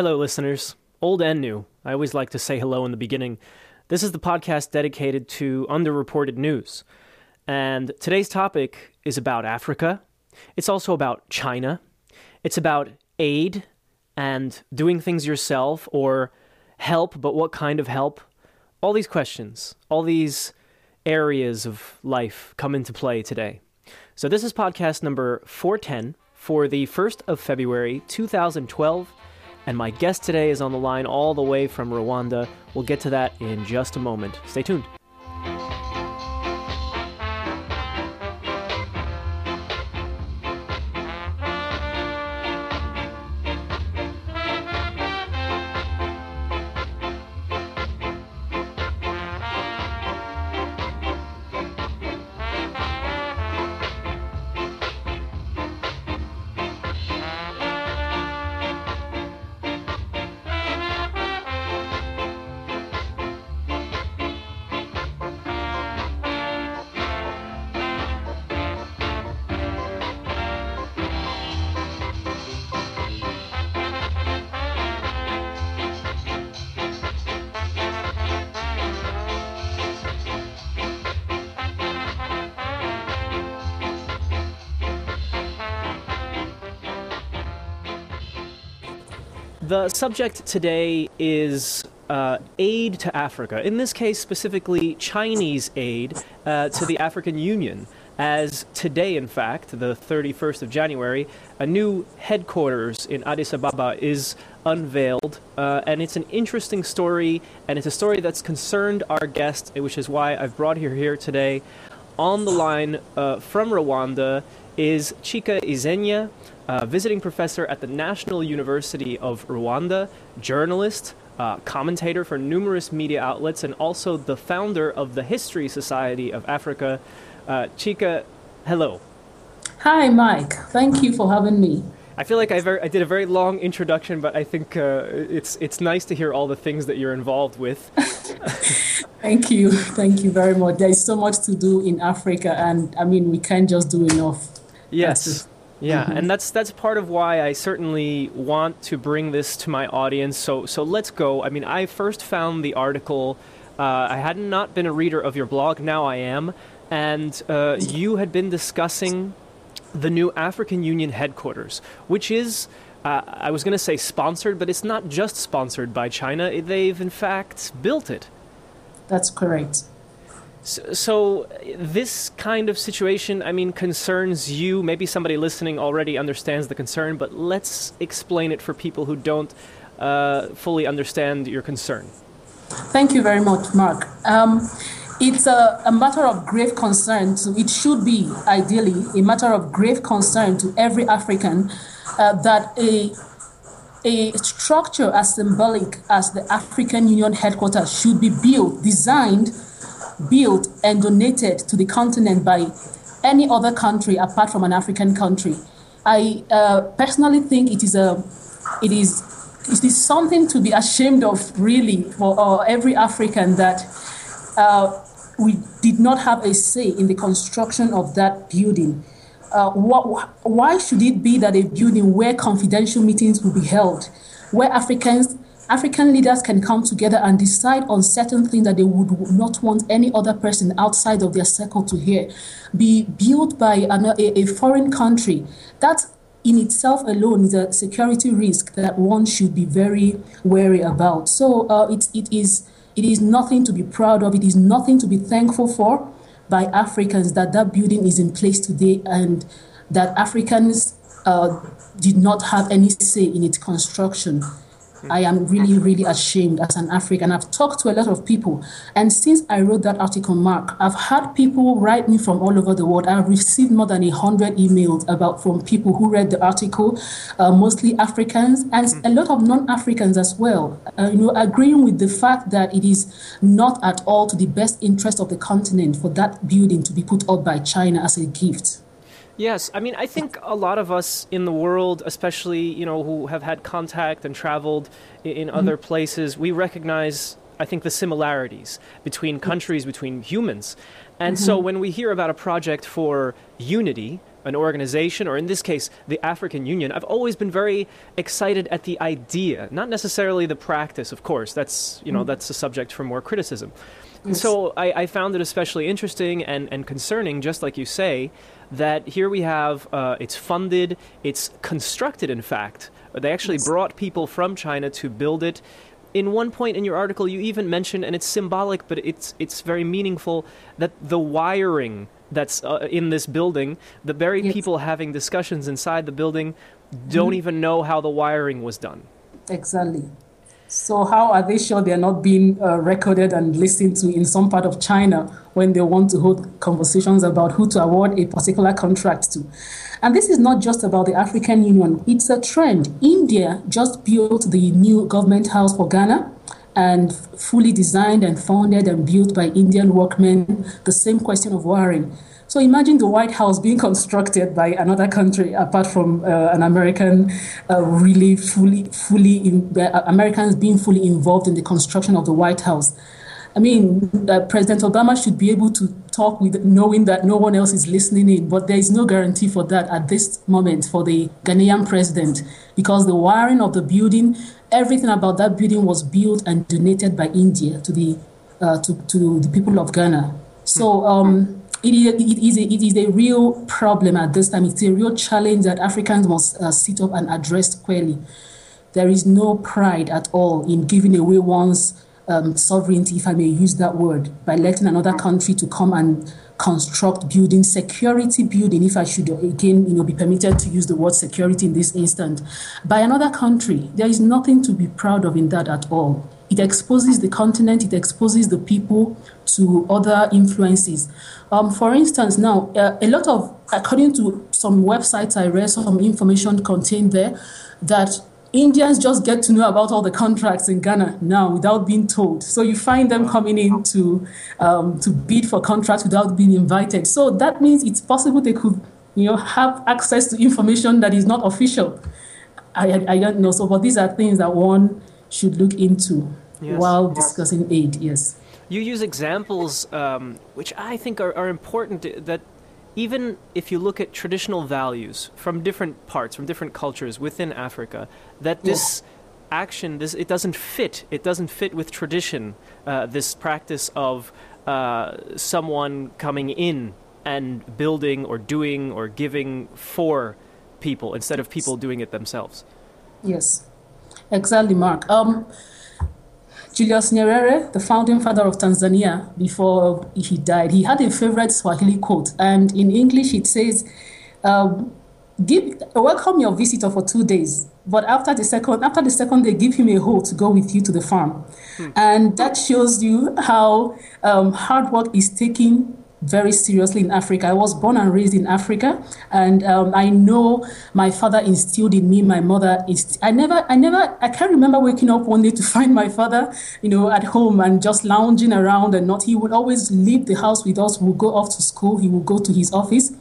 Hello, listeners, old and new. I always like to say hello in the beginning. This is the podcast dedicated to underreported news. And today's topic is about Africa. It's also about China. It's about aid and doing things yourself or help, but what kind of help? All these questions, all these areas of life come into play today. So, this is podcast number 410 for the 1st of February 2012. And my guest today is on the line all the way from Rwanda. We'll get to that in just a moment. Stay tuned. The subject today is uh, aid to Africa. In this case, specifically Chinese aid uh, to the African Union. As today, in fact, the 31st of January, a new headquarters in Addis Ababa is unveiled. Uh, and it's an interesting story, and it's a story that's concerned our guest, which is why I've brought her here today. On the line uh, from Rwanda is Chika Ezeanya uh, visiting professor at the National University of Rwanda, journalist, uh, commentator for numerous media outlets, and also the founder of the History Society of Africa. Uh, Chika, hello. Hi, Mike. Thank you for having me. I feel like I, very, I did a very long introduction, but I think uh, it's it's nice to hear all the things that you're involved with. Thank you, thank you very much. There is so much to do in Africa, and I mean, we can't just do enough. Yes. Yeah, mm-hmm. and that's that's part of why I certainly want to bring this to my audience. So so let's go. I mean, I first found the article. Uh, I had not been a reader of your blog. Now I am, and uh, you had been discussing the new African Union headquarters, which is. Uh, I was going to say sponsored, but it's not just sponsored by China. They've, in fact, built it. That's correct. So, so, this kind of situation, I mean, concerns you. Maybe somebody listening already understands the concern, but let's explain it for people who don't uh, fully understand your concern. Thank you very much, Mark. Um, it's a, a, matter of grave concern. To, it should be, ideally, a matter of grave concern to every African uh, that a a structure as symbolic as the African Union headquarters should be built, designed built and donated to the continent by any other country apart from an African country. I uh, personally think it is a, it is, it is something to be ashamed of, really, for uh, every African that uh, we did not have a say in the construction of that building. Uh, what, why should it be that a building where confidential meetings will be held, where Africans African leaders can come together and decide on certain things that they would not want any other person outside of their circle to hear, be built by an, a, a foreign country. That in itself alone is a security risk that one should be very wary about. So uh, it, it is it is nothing to be proud of. It is nothing to be thankful for by Africans that that building is in place today and that Africans uh, did not have any say in its construction. I am really, really ashamed as an African. I've talked to a lot of people. And since I wrote that article, Mark, I've had people write me from all over the world. I've received more than a hundred emails about from people who read the article, uh, mostly Africans and a lot of non-Africans as well. Uh, you know, agreeing with the fact that it is not at all to the best interest of the continent for that building to be put up by China as a gift. Yes, I mean, I think a lot of us in the world, especially you know who have had contact and traveled in, in mm-hmm. other places, we recognize, I think, the similarities between countries, between humans, and mm-hmm. so when we hear about a project for unity an organization, or in this case, the African Union, I've always been very excited at the idea, not necessarily the practice, of course. That's, you know, mm. that's a subject for more criticism. So I, I, found it especially interesting and, and concerning, just like you say, that here we have uh, it's funded, it's constructed, in fact. They actually brought people from China to build it. In one point in your article, you even mentioned, and it's symbolic, but it's it's very meaningful, that the wiring that's uh, in this building, the very yes. people having discussions inside the building, don't mm-hmm. even know how the wiring was done. Exactly. So how are they sure they're not being uh, recorded and listened to in some part of China when they want to hold conversations about who to award a particular contract to? And this is not just about the African Union, it's a trend. India just built the new government house for Ghana and fully designed and founded and built by Indian workmen, the same question of wiring. So imagine the White House being constructed by another country apart from uh, an American, uh, really fully, fully in, uh, Americans being fully involved in the construction of the White House. I mean, uh, President Obama should be able to talk with knowing that no one else is listening in, but there is no guarantee for that at this moment for the Ghanaian president because the wiring of the building, everything about that building was built and donated by India to the uh, to, to the people of Ghana. So um, it is, it, is a, it is a real problem at this time. It's a real challenge that Africans must uh, sit up and address squarely. There is no pride at all in giving away one's um, sovereignty, if I may use that word, by letting another country to come and construct building, security building, if I should again, you know, be permitted to use the word security in this instant, by another country. There is nothing to be proud of in that at all. It exposes the continent, it exposes the people to other influences. Um, for instance, now, uh, a lot of, according to some websites I read, some information contained there that Indians just get to know about all the contracts in Ghana now without being told. So you find them coming in to, um, to bid for contracts without being invited. So that means it's possible they could you know, have access to information that is not official. I, I, I don't know. So, but these are things that one should look into yes. while discussing aid. Yes. You use examples um, which I think are, are important that even if you look at traditional values from different parts, from different cultures within Africa, that this action, this it doesn't fit. It doesn't fit with tradition. Uh, this practice of uh, someone coming in and building or doing or giving for people instead of people doing it themselves. Yes, exactly, Mark. Um, Julius Nyerere, the founding father of Tanzania, before he died, he had a favorite Swahili quote, and in English it says, um, "Give welcome your visitor for two days, but after the second after the second day, give him a hoe to go with you to the farm," hmm. and that shows you how um, hard work is taking very seriously in Africa. I was born and raised in Africa, and um, I know my father instilled in me. My mother is. I never, I never, I can't remember waking up one day to find my father, you know, at home and just lounging around and not. He would always leave the house with us. We would go off to school. He would go to his office.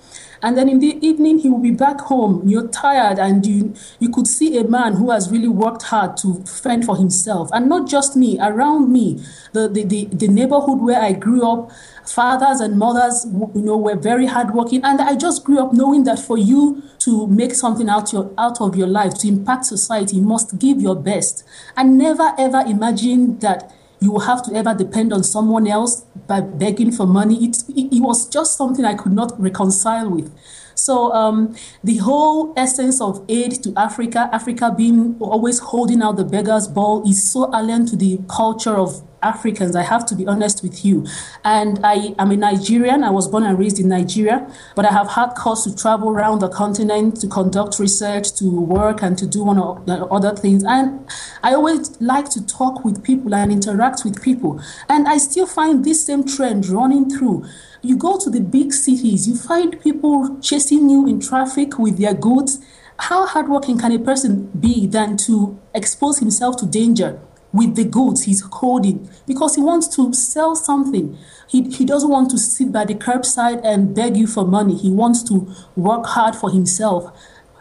And then in the evening, he will be back home. You're tired, and you you could see a man who has really worked hard to fend for himself, and not just me. Around me, the the, the, the neighborhood where I grew up, fathers and mothers, you know, were very hardworking, and I just grew up knowing that for you to make something out your out of your life, to impact society, you must give your best, and never ever imagine that you will have to ever depend on someone else by begging for money. It, it, it was just something I could not reconcile with. So um, the whole essence of aid to Africa, Africa being always holding out the beggar's ball, is so alien to the culture of Africans. I have to be honest with you. And I am a Nigerian. I was born and raised in Nigeria, but I have had cause to travel around the continent to conduct research, to work, and to do one or other things. And I always like to talk with people and interact with people. And I still find this same trend running through. You go to the big cities, you find people chasing you in traffic with their goods. How hardworking can a person be than to expose himself to danger? With the goods he's holding because he wants to sell something. He, he doesn't want to sit by the curbside and beg you for money. He wants to work hard for himself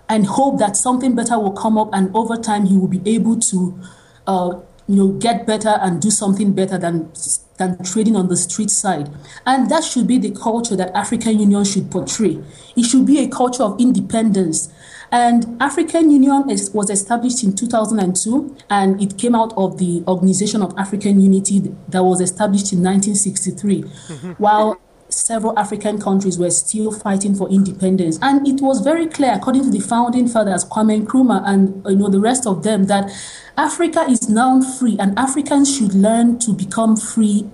and hope that something better will come up and over time he will be able to uh, you know get better and do something better than than trading on the street side. And that should be the culture that African Union should portray. It should be a culture of independence. And African Union is, was established in 2002, and it came out of the Organization of African Unity that was established in 1963. Mm-hmm. While several African countries were still fighting for independence. And it was very clear, according to the founding fathers, Kwame Nkrumah and you know the rest of them, that Africa is now free and Africans should learn to become free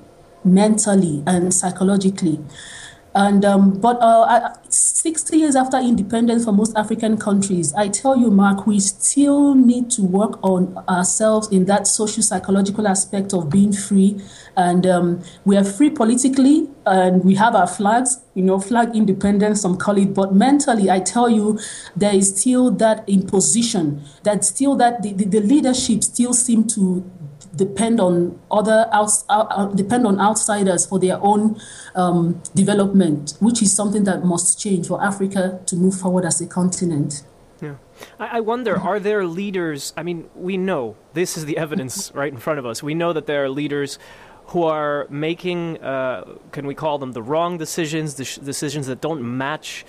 mentally and psychologically. And um, but uh, 60 years after independence for most African countries, I tell you, Mark, we still need to work on ourselves in that social psychological aspect of being free. And um, we are free politically, and we have our flags, you know, flag independence, some call it. But mentally, I tell you, there is still that imposition, that still that the, the, the leadership still seem to depend on other outs, uh, depend on outsiders for their own um, development, which is something that must change for Africa to move forward as a continent. Yeah. I wonder, are there leaders? I mean, we know this is the evidence right in front of us. We know that there are leaders who are making, uh, can we call them the wrong decisions, the decisions that don't match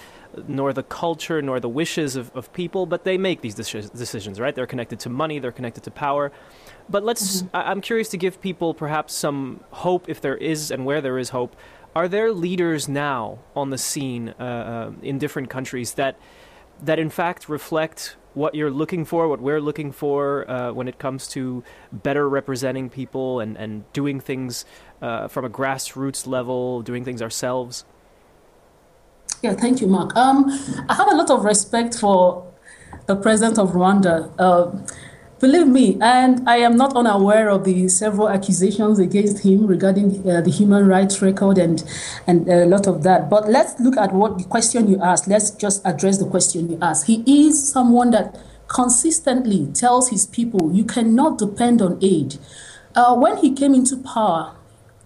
nor the culture nor the wishes of, of people, but they make these decisions, right? They're connected to money, they're connected to power. But let's, mm-hmm. I- I'm curious to give people perhaps some hope, if there is and where there is hope. Are there leaders now on the scene uh, uh, in different countries that, that in fact reflect what you're looking for, what we're looking for uh, when it comes to better representing people and, and doing things uh, from a grassroots level, doing things ourselves? Yeah, thank you, Mark. Um, I have a lot of respect for the president of Rwanda. Uh, Believe me, and I am not unaware of the several accusations against him regarding uh, the human rights record and and a lot of that. But let's look at what the question you asked. Let's just address the question you asked. He is someone that consistently tells his people, you cannot depend on aid. Uh, when he came into power,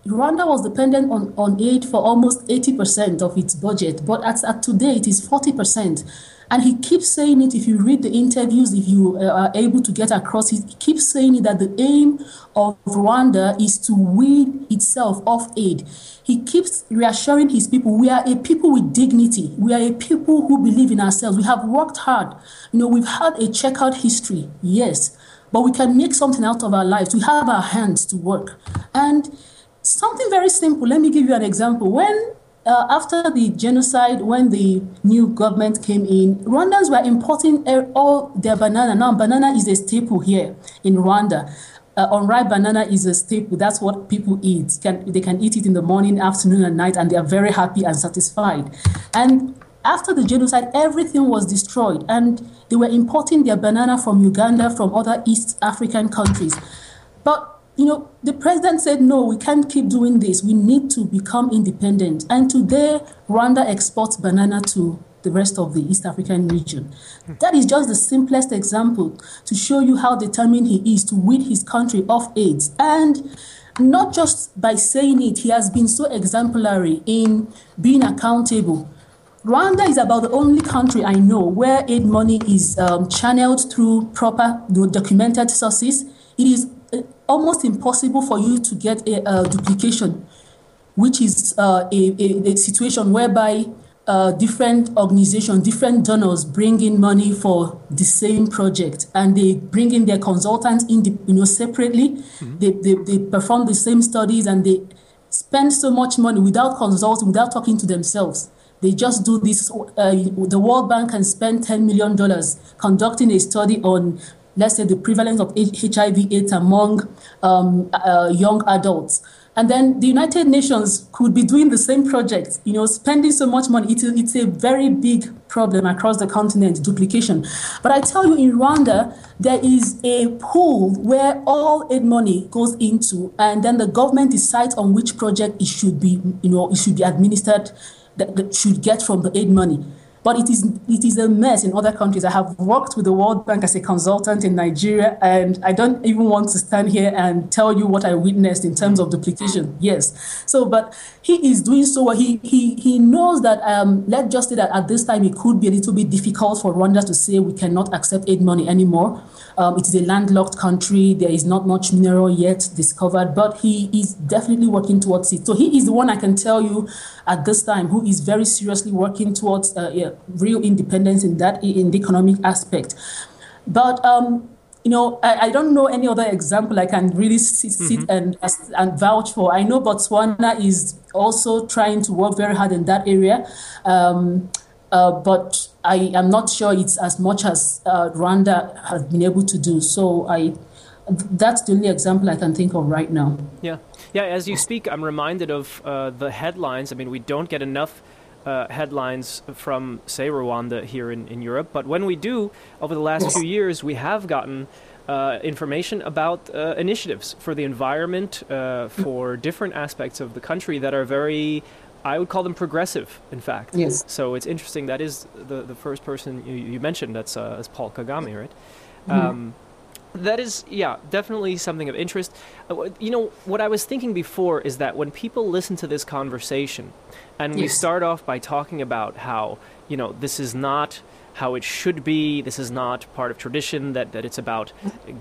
Rwanda was dependent on, on aid for almost 80% of its budget, but at, at today it is 40%. And he keeps saying it. If you read the interviews, if you uh, are able to get across, he keeps saying it that the aim of Rwanda is to wean itself off aid. He keeps reassuring his people we are a people with dignity. We are a people who believe in ourselves. We have worked hard. You know, we've had a checkered history, yes, but we can make something out of our lives. We have our hands to work. And something very simple. Let me give you an example. When uh, after the genocide, when the new government came in, Rwandans were importing all their banana. Now, banana is a staple here in Rwanda. Uh, unripe banana is a staple. That's what people eat. Can, they can eat it in the morning, afternoon, and night, and they are very happy and satisfied. And after the genocide, everything was destroyed, and they were importing their banana from Uganda, from other East African countries. But you know, the president said, no, we can't keep doing this. We need to become independent. And today, Rwanda exports banana to the rest of the East African region. That is just the simplest example to show you how determined he is to weed his country off AIDS. And not just by saying it, he has been so exemplary in being accountable. Rwanda is about the only country I know where aid money is um, channeled through proper documented sources. It is almost impossible for you to get a, a duplication, which is uh, a, a, a, situation whereby uh, different organizations, different donors bring in money for the same project, and they bring in their consultants in the, you know separately. Mm-hmm. They, they, they perform the same studies and they spend so much money without consulting, without talking to themselves. They just do this. Uh, the World Bank can spend $10 million conducting a study on let's say, the prevalence of HIV/AIDS among um, uh, young adults. And then the United Nations could be doing the same project, you know, spending so much money. It's a, it's a very big problem across the continent, duplication. But I tell you, in Rwanda, there is a pool where all aid money goes into, and then the government decides on which project it should be, you know, it should be administered, that, that should get from the aid money. But it is it is a mess in other countries. I have worked with the World Bank as a consultant in Nigeria, and I don't even want to stand here and tell you what I witnessed in terms of duplication. Yes, so but he is doing so. He he he knows that. Um, let's just say that at this time it could be a little bit difficult for Rwanda to say we cannot accept aid money anymore. Um, it is a landlocked country. There is not much mineral yet discovered, but he is definitely working towards it. So he is the one I can tell you at this time who is very seriously working towards uh, real independence in that in the economic aspect. But um, you know, I, I, don't know any other example I can really sit, sit mm-hmm. and and vouch for. I know Botswana is also trying to work very hard in that area. Um, uh, but I am not sure it's as much as uh, Rwanda has been able to do. So I, that's the only example I can think of right now. Yeah, yeah. As you speak, I'm reminded of uh, the headlines. I mean, we don't get enough. Uh, headlines from, say, Rwanda here in, in Europe. But when we do, over the last few years, we have gotten uh, information about uh, initiatives for the environment, uh, for different aspects of the country that are very I would call them progressive, in fact. Yes. So it's interesting. That is the, the first person you, you mentioned. That's uh, Paul Kagame, right? Mm-hmm. Um, that is, yeah, definitely something of interest. Uh, you know, what I was thinking before is that when people listen to this conversation, and yes. we start off by talking about how, you know, this is not how it should be, this is not part of tradition, that, that it's about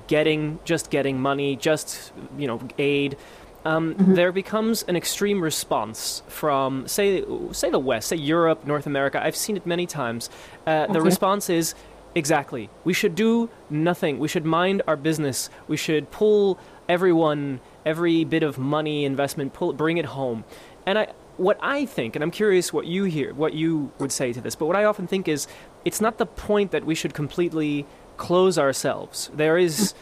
getting, just getting money, just, you know, aid um, mm-hmm. there becomes an extreme response from, say, say the West, say Europe, North America. I've seen it many times. Uh, okay. The response is exactly. We should do nothing. We should mind our business. We should pull everyone, every bit of money investment, pull, bring it home. And I, what I think, and I'm curious what you hear, what you would say to this, but what I often think is, it's not the point that we should completely close ourselves. There is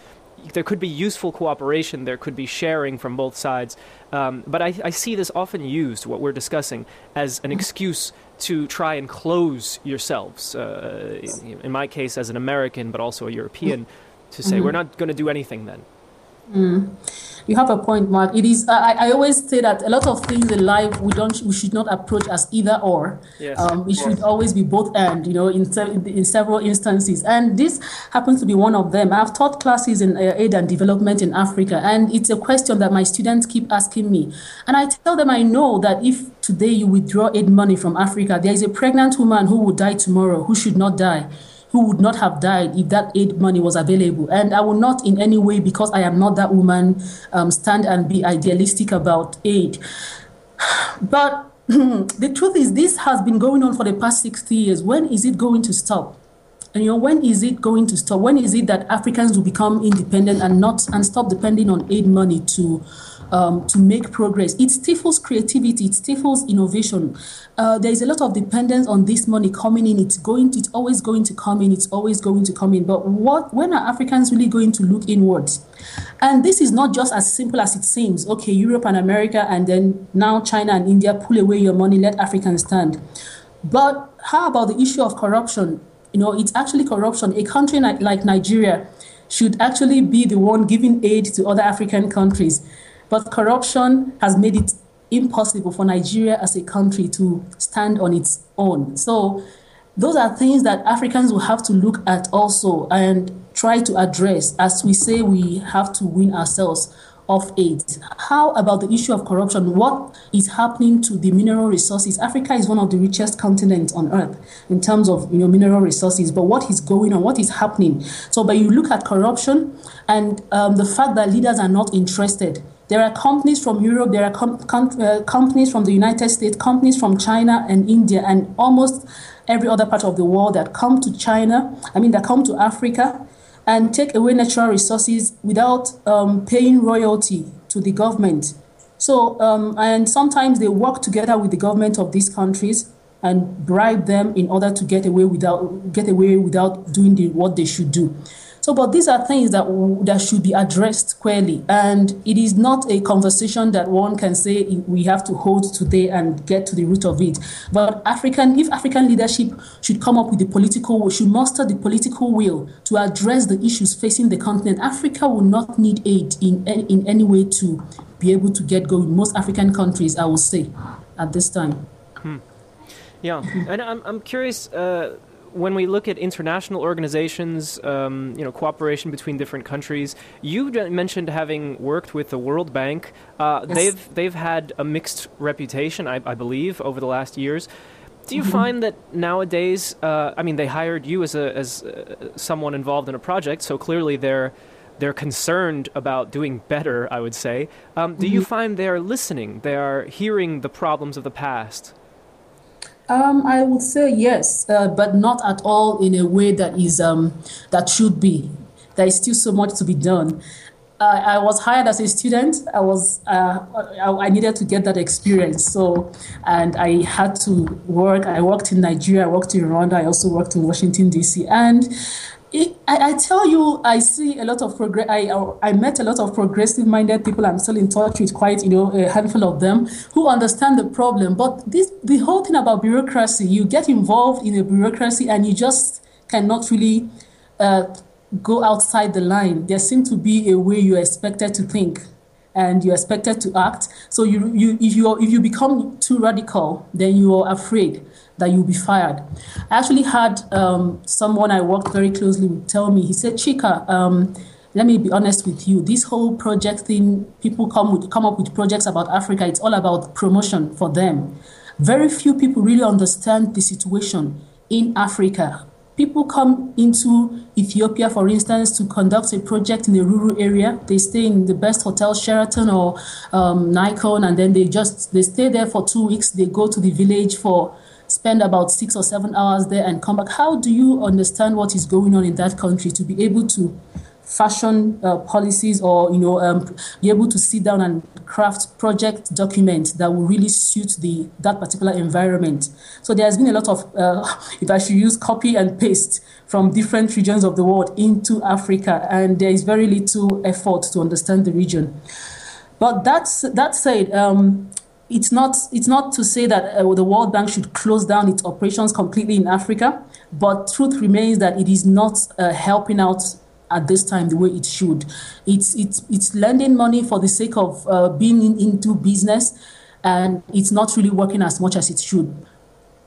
there could be useful cooperation, there could be sharing from both sides. Um, but I, I, see this often used, what we're discussing, as an excuse to try and close yourselves. Uh, in, in, my case, as an American, but also a European, to say, mm-hmm. we're not going to do anything then. Mm. You have a point, Mark. It is. I, I always say that a lot of things in life we don't, we should not approach as either or. Yes. Um, it should always be both and. You know, in in several instances, and this happens to be one of them. I've taught classes in uh, aid and development in Africa, and it's a question that my students keep asking me, and I tell them I know that if today you withdraw aid money from Africa, there is a pregnant woman who will die tomorrow who should not die who would not have died if that aid money was available. And I will not in any way, because I am not that woman, um, stand and be idealistic about aid. But the truth is, this has been going on for the past 60 years. When is it going to stop? And you know, when is it going to stop? When is it that Africans will become independent and not and stop depending on aid money to um, to make progress. It stifles creativity, it stifles innovation. Uh, there is a lot of dependence on this money coming in. It's going, to, it's always going to come in. It's always going to come in. But what? When are Africans really going to look inwards? And this is not just as simple as it seems. Okay, Europe and America, and then now China and India pull away your money. Let Africans stand. But how about the issue of corruption? You know, it's actually corruption. A country like, like Nigeria should actually be the one giving aid to other African countries. But corruption has made it impossible for Nigeria as a country to stand on its own. So those are things that Africans will have to look at also and try to address as we say we have to win ourselves of aid. How about the issue of corruption? What is happening to the mineral resources? Africa is one of the richest continents on earth in terms of you know mineral resources. But what is going on? What is happening? So, but you look at corruption and um, the fact that leaders are not interested there are companies from Europe, there are com- com- uh, companies from the United States, companies from China and India, and almost every other part of the world that come to China, I mean, that come to Africa and take away natural resources without um, paying royalty to the government. So, um, and sometimes they work together with the government of these countries and bribe them in order to get away without get away without doing the, what they should do. So, but these are things that that should be addressed clearly, and it is not a conversation that one can say we have to hold today and get to the root of it. But African, if African leadership should come up with the political, will, should muster the political will to address the issues facing the continent, Africa will not need aid in in any way to be able to get going. Most African countries, I will say, at this time. Hmm. Yeah, and I'm, I'm curious. Uh, when we look at international organizations, um, you know, cooperation between different countries, you mentioned having worked with the World Bank. Uh, yes. They've they've had a mixed reputation, I, I believe, over the last years. Do you mm-hmm. find that nowadays, uh, I mean, they hired you as a as uh, someone involved in a project, so clearly they're they're concerned about doing better. I would say. Um, do mm-hmm. you find they're listening? They are hearing the problems of the past. Um, I would say yes, uh, but not at all in a way that is um, that should be. There is still so much to be done. Uh, I was hired as a student. I was uh, I, I, needed to get that experience. So, and I had to work. I worked in Nigeria. I worked in Rwanda. I also worked in Washington D.C. And it, I, I, tell you, I see a lot of progress. I, I met a lot of progressive-minded people. I'm still in touch with quite, you know, a handful of them who understand the problem. But this, the whole thing about bureaucracy, you get involved in a bureaucracy and you just cannot really uh, go outside the line. There seems to be a way you're expected to think and you're expected to act. So you, you, if you if you become too radical, then you are afraid that you'll be fired. I actually had um, someone I worked very closely with tell me. He said, "Chika, um, let me be honest with you. This whole project thing, people come with come up with projects about Africa. It's all about promotion for them. Very few people really understand the situation in Africa." People come into Ethiopia, for instance, to conduct a project in a rural area. They stay in the best hotel, Sheraton or um, Nikon, and then they just they stay there for two weeks. They go to the village for spend about six or seven hours there and come back. How do you understand what is going on in that country to be able to fashion uh, policies or you know um, be able to sit down and craft project documents that will really suit the that particular environment so there has been a lot of uh, if i should use copy and paste from different regions of the world into africa and there is very little effort to understand the region but that's that said um, it's not it's not to say that uh, the World Bank should close down its operations completely in Africa, but truth remains that it is not uh, helping out at this time the way it should. It's it's it's lending money for the sake of uh, being in, into business, and it's not really working as much as it should.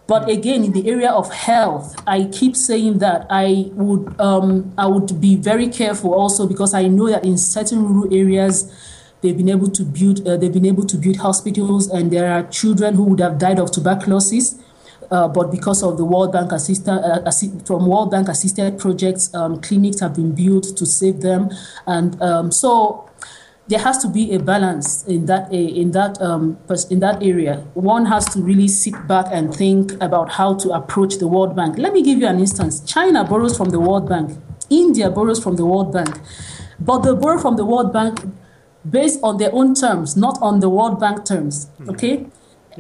But again, in the area of health, I keep saying that I would um, I would be very careful also because I know that in certain rural areas. They've been able to build. Uh, they've been able to build hospitals, and there are children who would have died of tuberculosis uh, but because of the World Bank assisted, uh, assi- from World Bank assisted projects, um, clinics have been built to save them, and um, so there has to be a balance in that in that um, in that area. One has to really sit back and think about how to approach the World Bank. Let me give you an instance. China borrows from the World Bank. India borrows from the World Bank, but they borrow from the World Bank based on their own terms, not on the World Bank terms. Mm-hmm. Okay.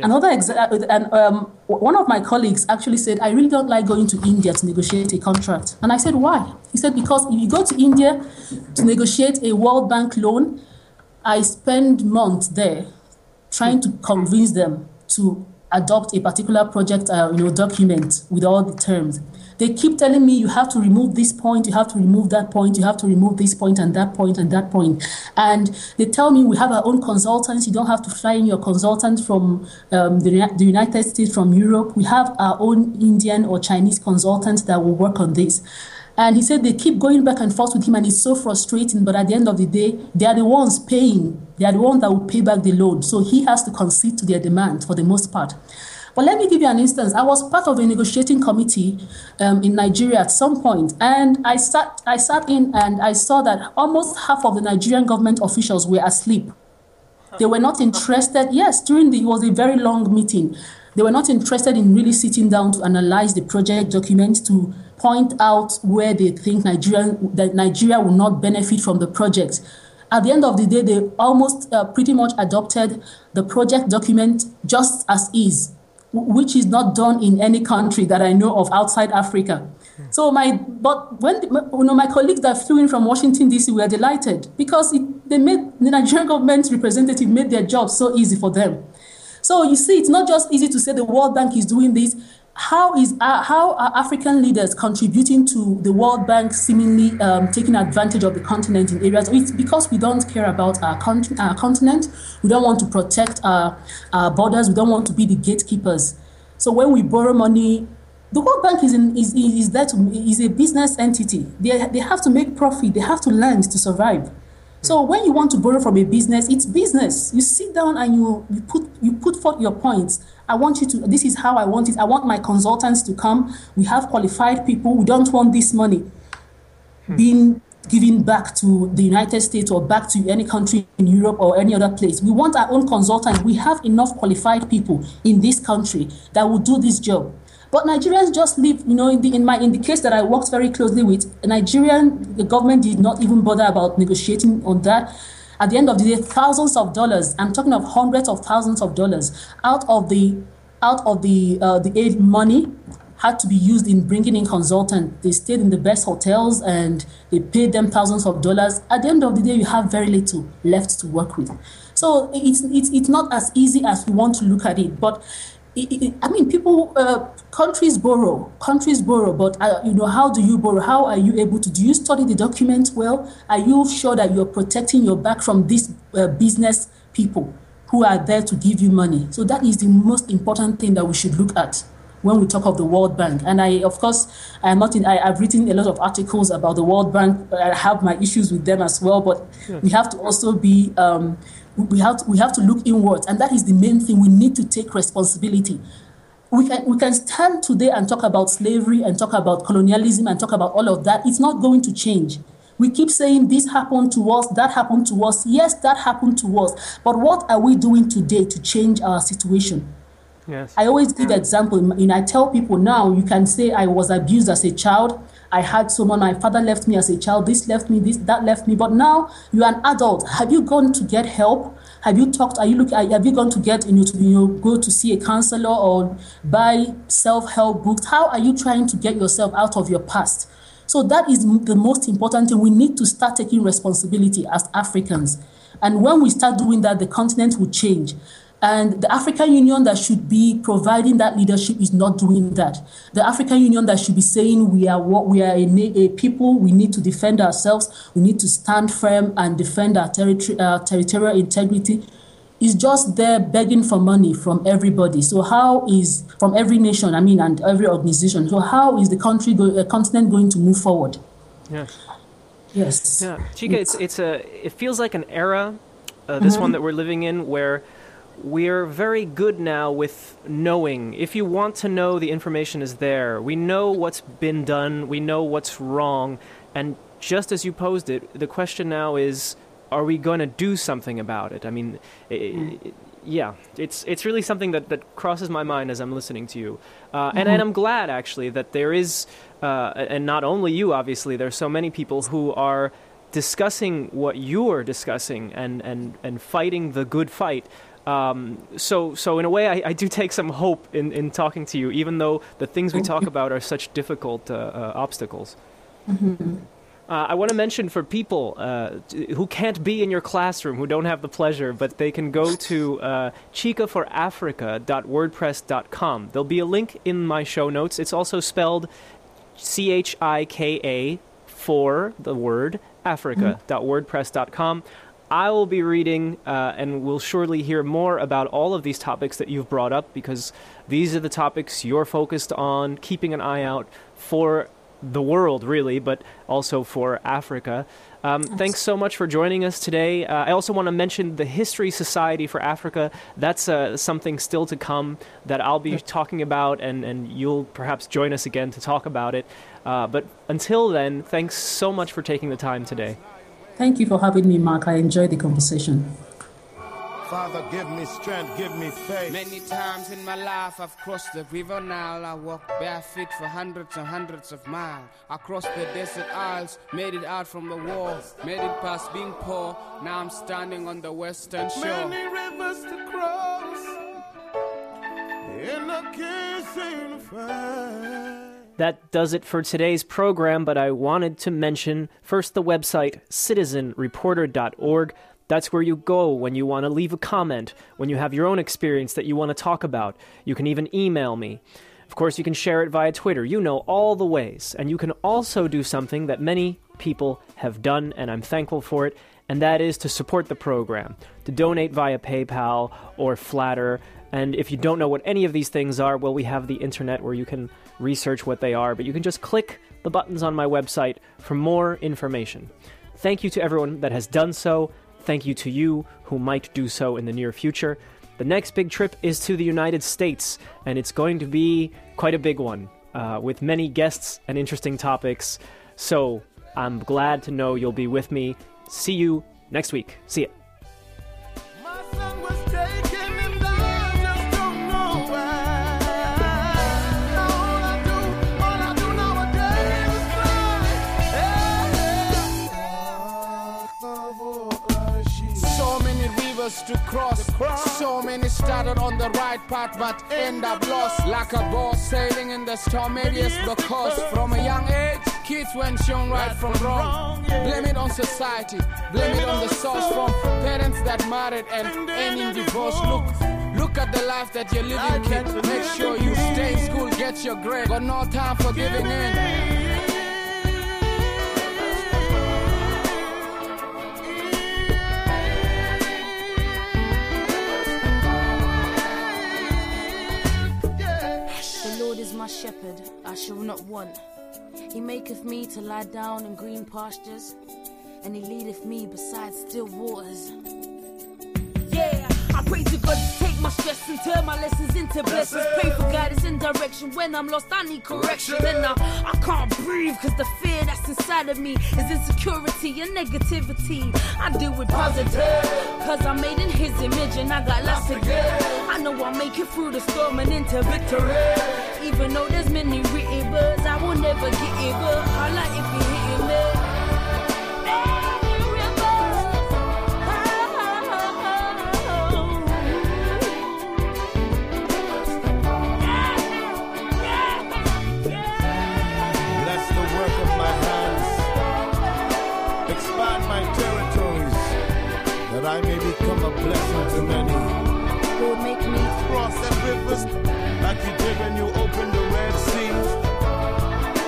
Another example, uh, and um, one of my colleagues actually said, I really don't like going to India to negotiate a contract. And I said, why? He said, because if you go to India to negotiate a World Bank loan, I spend months there trying to convince them to adopt a particular project uh, you know, document with all the terms. They keep telling me you have to remove this point, you have to remove that point, you have to remove this point and that point and that point. And they tell me we have our own consultants. You don't have to fly in your consultant from um, the, the United States, from Europe. We have our own Indian or Chinese consultants that will work on this. And he said they keep going back and forth with him, and it's so frustrating. But at the end of the day, they are the ones paying. They are the ones that will pay back the loan. So he has to concede to their demand for the most part. But let me give you an instance. I was part of a negotiating committee um, in Nigeria at some point, and I sat, I sat in and I saw that almost half of the Nigerian government officials were asleep. They were not interested. Yes, during the it was a very long meeting. They were not interested in really sitting down to analyze the project document to point out where they think Nigeria that Nigeria will not benefit from the project. At the end of the day, they almost uh, pretty much adopted the project document just as is which is not done in any country that I know of outside Africa. So my, but when you know my colleagues that flew in from Washington D.C. were delighted because it, they made the Nigerian government representative made their job so easy for them. So you see, it's not just easy to say the World Bank is doing this how is uh, how are African leaders contributing to the World Bank seemingly um, taking advantage of the continent in areas? It's because we don't care about our, our continent. We don't want to protect our, our borders. We don't want to be the gatekeepers. So when we borrow money, the World Bank is, in, is, is, to, is a business entity. They, they have to make profit, they have to lend to survive. So when you want to borrow from a business, it's business. You sit down and you, you put you put forth your points. I want you to this is how I want it. I want my consultants to come. We have qualified people. We don't want this money hmm. being given back to the United States or back to any country in Europe or any other place. We want our own consultants. We have enough qualified people in this country that will do this job. But Nigerians just live, you know, in the, in my in the case that I worked very closely with, Nigerian the government did not even bother about negotiating on that. At the end of the day, thousands of dollars, I'm talking of hundreds of thousands of dollars out of the out of the uh, the aid money had to be used in bringing in consultants. They stayed in the best hotels and they paid them thousands of dollars. At the end of the day, you have very little left to work with. So it's, it's, it's not as easy as we want to look at it. But I mean, people, uh, countries borrow, countries borrow, but uh, you know, how do you borrow? How are you able to? Do you study the document well? Are you sure that you're protecting your back from these uh, business people who are there to give you money? So that is the most important thing that we should look at when we talk of the World Bank. And I, of course, I am not in, I, have written a lot of articles about the World Bank. I have my issues with them as well, but yes. we have to also be, um, we, have to, we have to look inwards. And that is the main thing. We need to take responsibility. We can, we can stand today and talk about slavery and talk about colonialism and talk about all of that. It's not going to change. We keep saying this happened to us, that happened to us. Yes, that happened to us. But what are we doing today to change our situation? Yes. I always give example. And I tell people now, you can say I was abused as a child. I had someone, my father left me as a child. This left me, this that left me. But now you're an adult. Have you gone to get help? Have you talked? Are you looking? Have you gone to get you know to you know go to see a counselor or buy self help books? How are you trying to get yourself out of your past? So that is the most important thing. We need to start taking responsibility as Africans. And when we start doing that, the continent will change. And the African Union that should be providing that leadership is not doing that. The African Union that should be saying we are what we are a, a people, we need to defend ourselves, we need to stand firm and defend our territory, uh, territorial integrity, is just there begging for money from everybody. So how is from every nation, I mean, and every organization. So how is the country, go, uh, continent going to move forward? Yes. Yes. Yeah, Chika, it's it's a it feels like an era, uh, this mm-hmm. one that we're living in, where we're very good now with knowing. If you want to know, the information is there. We know what's been done, we know what's wrong, and just as you posed it, the question now is are we going to do something about it? I mean, it, it, yeah, it's it's really something that, that crosses my mind as I'm listening to you, uh, and mm-hmm. and I'm glad actually that there is, uh, and not only you, obviously, there's so many people who are discussing what you are discussing and and and fighting the good fight um, so, so in a way, I, I, do take some hope in, in talking to you, even though the things we talk about are such difficult uh, uh, obstacles. Mm-hmm. Uh, I want to mention for people uh, who can't be in your classroom, who don't have the pleasure, but they can go to uh, chikaforafrica.wordpress.com. There'll be a link in my show notes. It's also spelled C H I K A for the word Africa.wordpress.com. I will be reading uh, and will surely hear more about all of these topics that you've brought up because these are the topics you're focused on, keeping an eye out for the world, really, but also for Africa. Um, thanks so much for joining us today. Uh, I also want to mention the History Society for Africa. That's uh, something still to come that I'll be talking about, and, and you'll perhaps join us again to talk about it. Uh, but until then, thanks so much for taking the time today. Thank you for having me, Mark. I enjoyed the conversation. Father, give me strength, give me faith. Many times in my life I've crossed the river Nile. I walked barefoot for hundreds and hundreds of miles. I crossed the desert isles, made it out from the war, made it past being poor. Now I'm standing on the western shore. Many rivers to cross, in a kiss in the fire. That does it for today's program, but I wanted to mention first the website citizenreporter.org. That's where you go when you want to leave a comment, when you have your own experience that you want to talk about. You can even email me. Of course, you can share it via Twitter. You know all the ways. And you can also do something that many people have done, and I'm thankful for it, and that is to support the program, to donate via PayPal or Flattr. And if you don't know what any of these things are, well, we have the internet where you can research what they are, but you can just click the buttons on my website for more information. Thank you to everyone that has done so. Thank you to you who might do so in the near future. The next big trip is to the United States, and it's going to be quite a big one uh, with many guests and interesting topics. So I'm glad to know you'll be with me. See you next week. See ya. To cross. So many started on the right path but end up lost. Like a boat sailing in the storm, maybe it's because from a young age, kids weren't shown right from wrong. Blame it on society, blame it on the source from parents that married and ending divorce. Look. Look at the life that you're living, kid. Make sure you stay in school, get your grade. Got no time for giving in. Shepherd, I shall not want. He maketh me to lie down in green pastures, and he leadeth me beside still waters. Yeah, I pray to God to take my stress and turn my lessons into blessings. Pray for guidance and direction. When I'm lost, I need correction. And I, I can't breathe because the fear that's inside of me is insecurity and negativity. I deal with positive because I'm made in his image and I got lots to give. I know I'll make it through the storm and into victory. Even though there's many written words, I will never get it. But I like if you hitting me. Bless the work of my hands. Expand my territories, that I may become a blessing to many. Lord, make me Cross the rivers like you did when you opened the Red Sea.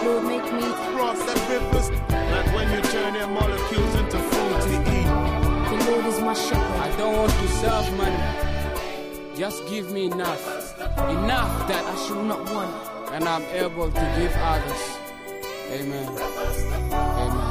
Lord, make me Cross the rivers like when you turn their molecules into food to eat. The Lord is my shepherd. I don't want to serve money. Just give me enough. Enough that I shall not want. and I'm able to give others. Amen. Amen.